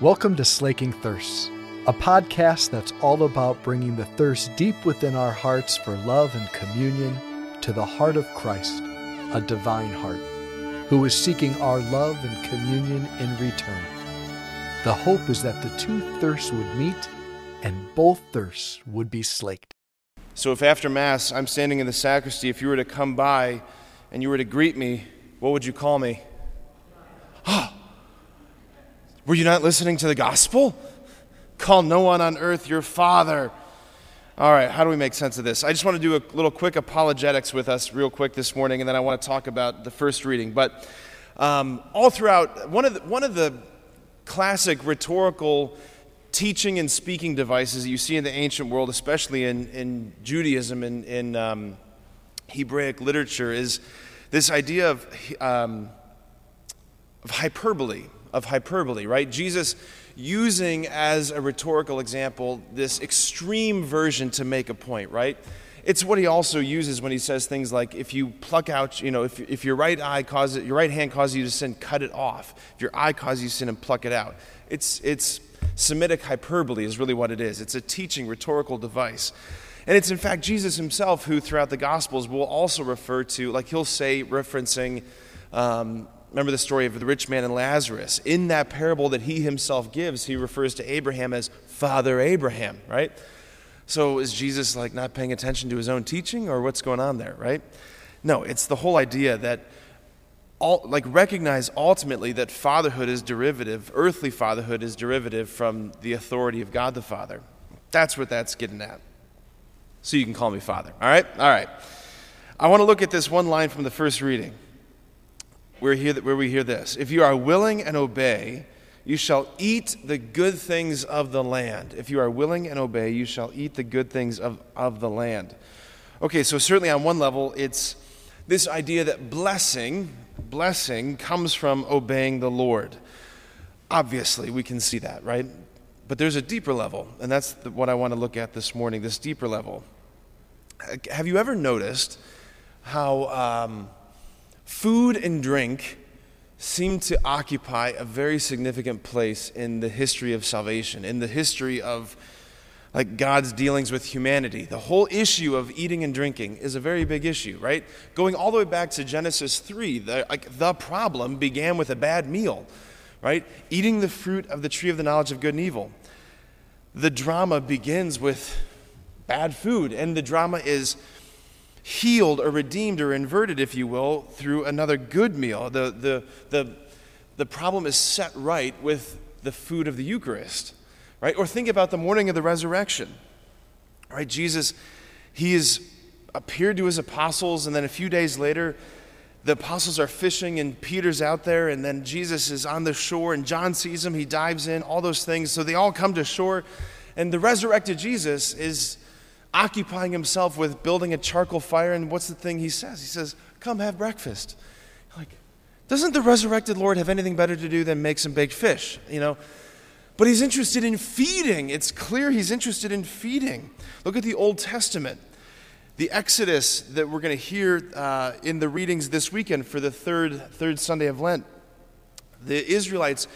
Welcome to Slaking Thirsts, a podcast that's all about bringing the thirst deep within our hearts for love and communion to the heart of Christ, a divine heart, who is seeking our love and communion in return. The hope is that the two thirsts would meet and both thirsts would be slaked. So, if after Mass I'm standing in the sacristy, if you were to come by and you were to greet me, what would you call me? Ah! Were you not listening to the gospel? Call no one on earth your father. All right, how do we make sense of this? I just want to do a little quick apologetics with us, real quick, this morning, and then I want to talk about the first reading. But um, all throughout, one of the, one of the classic rhetorical teaching and speaking devices that you see in the ancient world, especially in, in Judaism and in um, Hebraic literature, is this idea of, um, of hyperbole, of hyperbole, right? Jesus using as a rhetorical example this extreme version to make a point, right? It's what he also uses when he says things like, if you pluck out, you know, if, if your right eye causes, your right hand causes you to sin, cut it off. If your eye causes you sin, and pluck it out. It's, it's Semitic hyperbole is really what it is. It's a teaching rhetorical device. And it's in fact Jesus himself who, throughout the Gospels, will also refer to, like he'll say, referencing, um, remember the story of the rich man and Lazarus. In that parable that he himself gives, he refers to Abraham as Father Abraham, right? So is Jesus like not paying attention to his own teaching or what's going on there, right? No, it's the whole idea that all, like recognize ultimately that fatherhood is derivative, earthly fatherhood is derivative from the authority of God the Father. That's what that's getting at. So you can call me Father. All right? All right. I want to look at this one line from the first reading where, hear, where we hear this If you are willing and obey, you shall eat the good things of the land. If you are willing and obey, you shall eat the good things of, of the land. Okay, so certainly on one level, it's this idea that blessing, blessing comes from obeying the Lord. Obviously, we can see that, right? But there's a deeper level, and that's the, what I want to look at this morning this deeper level. Have you ever noticed how um, food and drink seem to occupy a very significant place in the history of salvation, in the history of like God's dealings with humanity. The whole issue of eating and drinking is a very big issue, right? Going all the way back to Genesis 3, the, like, the problem began with a bad meal, right? Eating the fruit of the tree of the knowledge of good and evil. The drama begins with bad food, and the drama is healed or redeemed or inverted, if you will, through another good meal. The, the, the, the problem is set right with the food of the Eucharist right? Or think about the morning of the resurrection, right? Jesus, he has appeared to his apostles, and then a few days later, the apostles are fishing, and Peter's out there, and then Jesus is on the shore, and John sees him, he dives in, all those things. So they all come to shore, and the resurrected Jesus is occupying himself with building a charcoal fire, and what's the thing he says? He says, Come have breakfast. Like, doesn't the resurrected Lord have anything better to do than make some baked fish? You know? But he's interested in feeding. It's clear he's interested in feeding. Look at the Old Testament. The Exodus that we're going to hear uh, in the readings this weekend for the third, third Sunday of Lent. The Israelites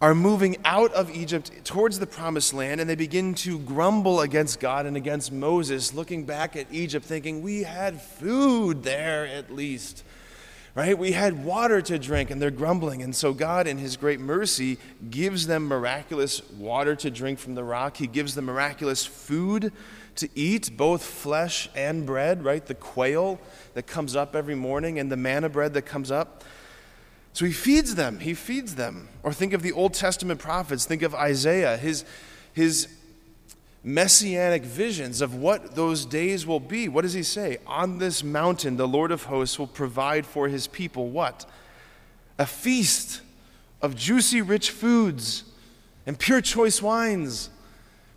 are moving out of Egypt towards the promised land, and they begin to grumble against God and against Moses, looking back at Egypt, thinking, We had food there at least right? We had water to drink, and they're grumbling. And so, God, in His great mercy, gives them miraculous water to drink from the rock. He gives them miraculous food to eat, both flesh and bread, right? The quail that comes up every morning and the manna bread that comes up. So he feeds them. He feeds them. Or think of the Old Testament prophets. Think of Isaiah. His, his messianic visions of what those days will be. What does he say? On this mountain, the Lord of hosts will provide for his people what? A feast of juicy, rich foods and pure choice wines.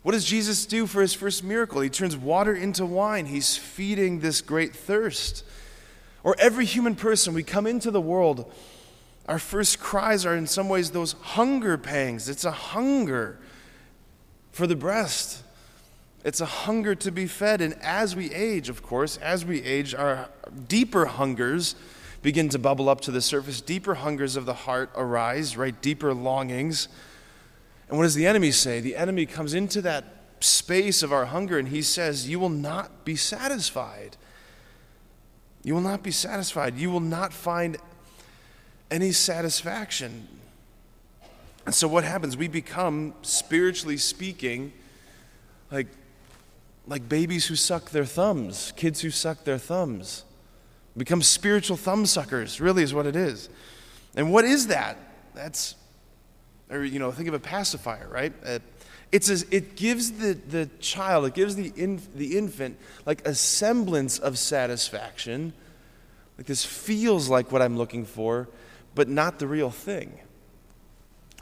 What does Jesus do for his first miracle? He turns water into wine. He's feeding this great thirst. Or every human person, we come into the world, our first cries are in some ways those hunger pangs. It's a hunger for the breast it's a hunger to be fed. And as we age, of course, as we age, our deeper hungers begin to bubble up to the surface. Deeper hungers of the heart arise, right? Deeper longings And what does the enemy say? The enemy comes into that space of our hunger and he says, You will not be satisfied. You will not be satisfied. You will not find any satisfaction. And so what happens? We become, spiritually speaking, like, like babies who suck their thumbs, kids who suck their thumbs. Become spiritual thumb suckers, really is what it is. And what is that? That's, or, you know, think of a pacifier, right? Uh, it's a, it gives the, the child, it gives the, in, the infant like a semblance of satisfaction. Like this feels like what I'm looking for, but not the real thing.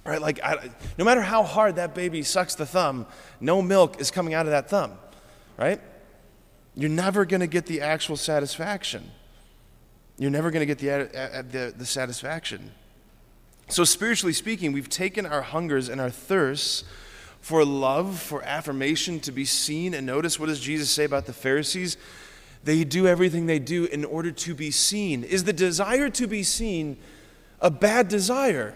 Right? Like, I, no matter how hard that baby sucks the thumb, no milk is coming out of that thumb. Right? You're never going to get the actual satisfaction. You're never going to get the, the, the satisfaction. So, spiritually speaking, we've taken our hungers and our thirsts for love, for affirmation, to be seen and noticed. What does Jesus say about the Pharisees? They do everything they do in order to be seen. Is the desire to be seen a bad desire?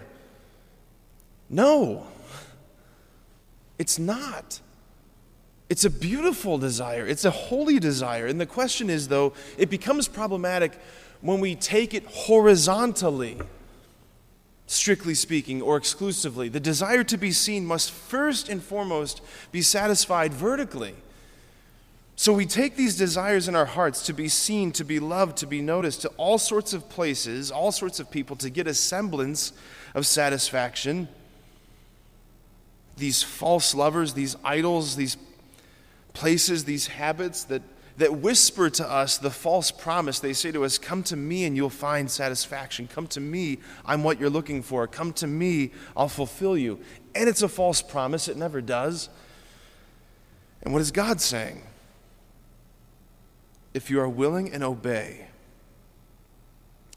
No, it's not. It's a beautiful desire, it's a holy desire. And the question is, though, it becomes problematic when we take it horizontally strictly speaking, or exclusively. The desire to be seen must first and foremost be satisfied vertically. So we take these desires in our hearts to be seen, to be loved, to be noticed, to all sorts of places, all sorts of people, to get a semblance of satisfaction. These false lovers, these idols, these places, these habits that that whisper to us the false promise. They say to us, Come to me and you'll find satisfaction. Come to me, I'm what you're looking for. Come to me, I'll fulfill you. And it's a false promise, it never does. And what is God saying? If you are willing and obey,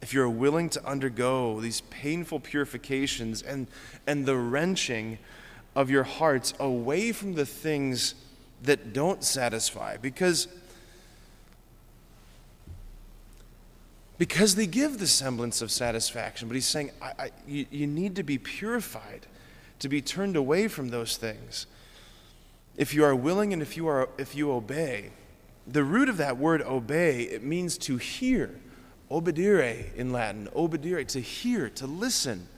if you're willing to undergo these painful purifications and, and the wrenching of your hearts away from the things that don't satisfy, because because they give the semblance of satisfaction. But he's saying, I, I, you, you need to be purified, to be turned away from those things. If you are willing and if you, are, if you obey, the root of that word obey, it means to hear. Obedire in Latin, obedire, to hear, to listen.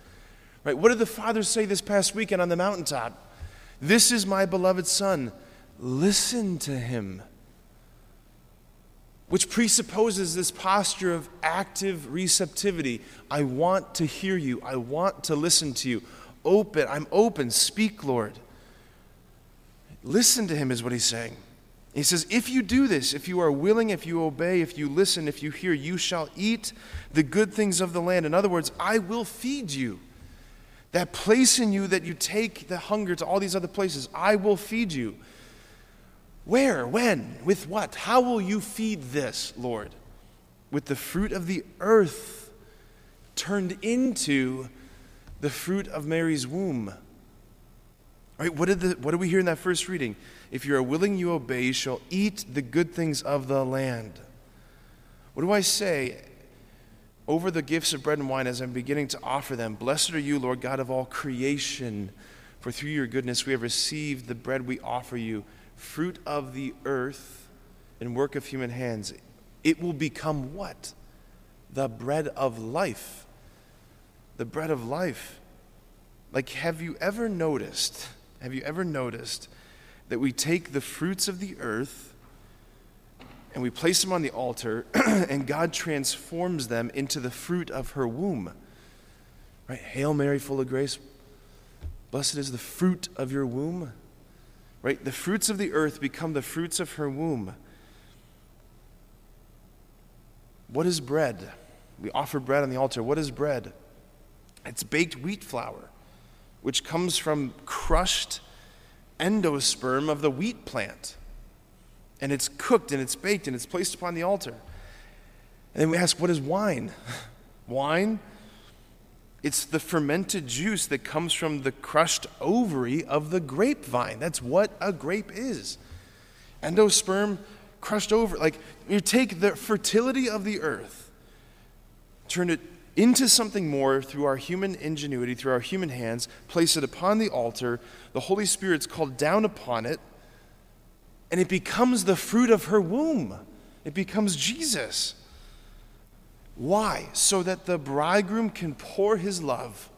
Right? What did the fathers say this past weekend on the mountaintop? This is my beloved son. Listen to him which presupposes this posture of active receptivity. I want to hear you, I want to listen to you. Open, I'm open. Speak, Lord. Listen to him, is what he's saying. He says, If you do this, if you are willing, if you obey, if you listen, if you hear, you shall eat the good things of the land. In other words, I will feed you. That place in you that you take the hunger to all these other places, I will feed you. Where? When? With what? How will you feed this, Lord? With the fruit of the earth turned into the fruit of Mary's womb. All right, what did, the, what did we hear in that first reading? If you are willing, you obey, you shall eat the good things of the land. What do I say over the gifts of bread and wine as I'm beginning to offer them? Blessed are you, Lord God of all creation, for through your goodness we have received the bread we offer you fruit of the earth and work of human hands, it will become what? The bread of life. The bread of life. Like, have you ever noticed? Have you ever noticed that we take the fruits of the earth and we place them on the altar, and God transforms them into the fruit of her womb? Right? Hail Mary, full of grace. Blessed is the fruit of your womb. Right? The fruits of the earth become the fruits of her womb. What is bread? We offer bread on the altar. What is bread? It's baked wheat flour, which comes from crushed endosperm of the wheat plant. And it's cooked and it's baked and it's placed upon the altar. And then we ask, what is wine? wine it's the fermented juice that comes from the crushed ovary of the grapevine. That's what a grape is. Endosperm crushed over. Like you take the fertility of the earth, turn it into something more through our human ingenuity, through our human hands, place it upon the altar. The Holy Spirit's called down upon it, and it becomes the fruit of her womb. It becomes Jesus. Why? So that the bridegroom can pour his love,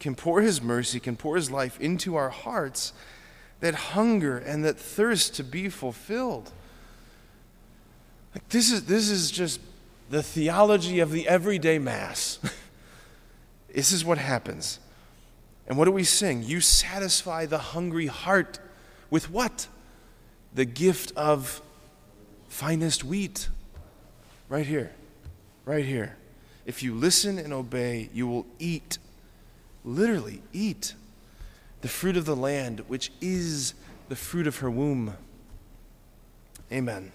can pour his mercy, can pour his life into our hearts that hunger and that thirst to be fulfilled. Like this is this is just the theology of the everyday mass. this is what happens. And what do we sing? You satisfy the hungry heart with what? The gift of finest wheat. Right here. Right here. If you listen and obey, you will eat, literally eat, the fruit of the land, which is the fruit of her womb. Amen.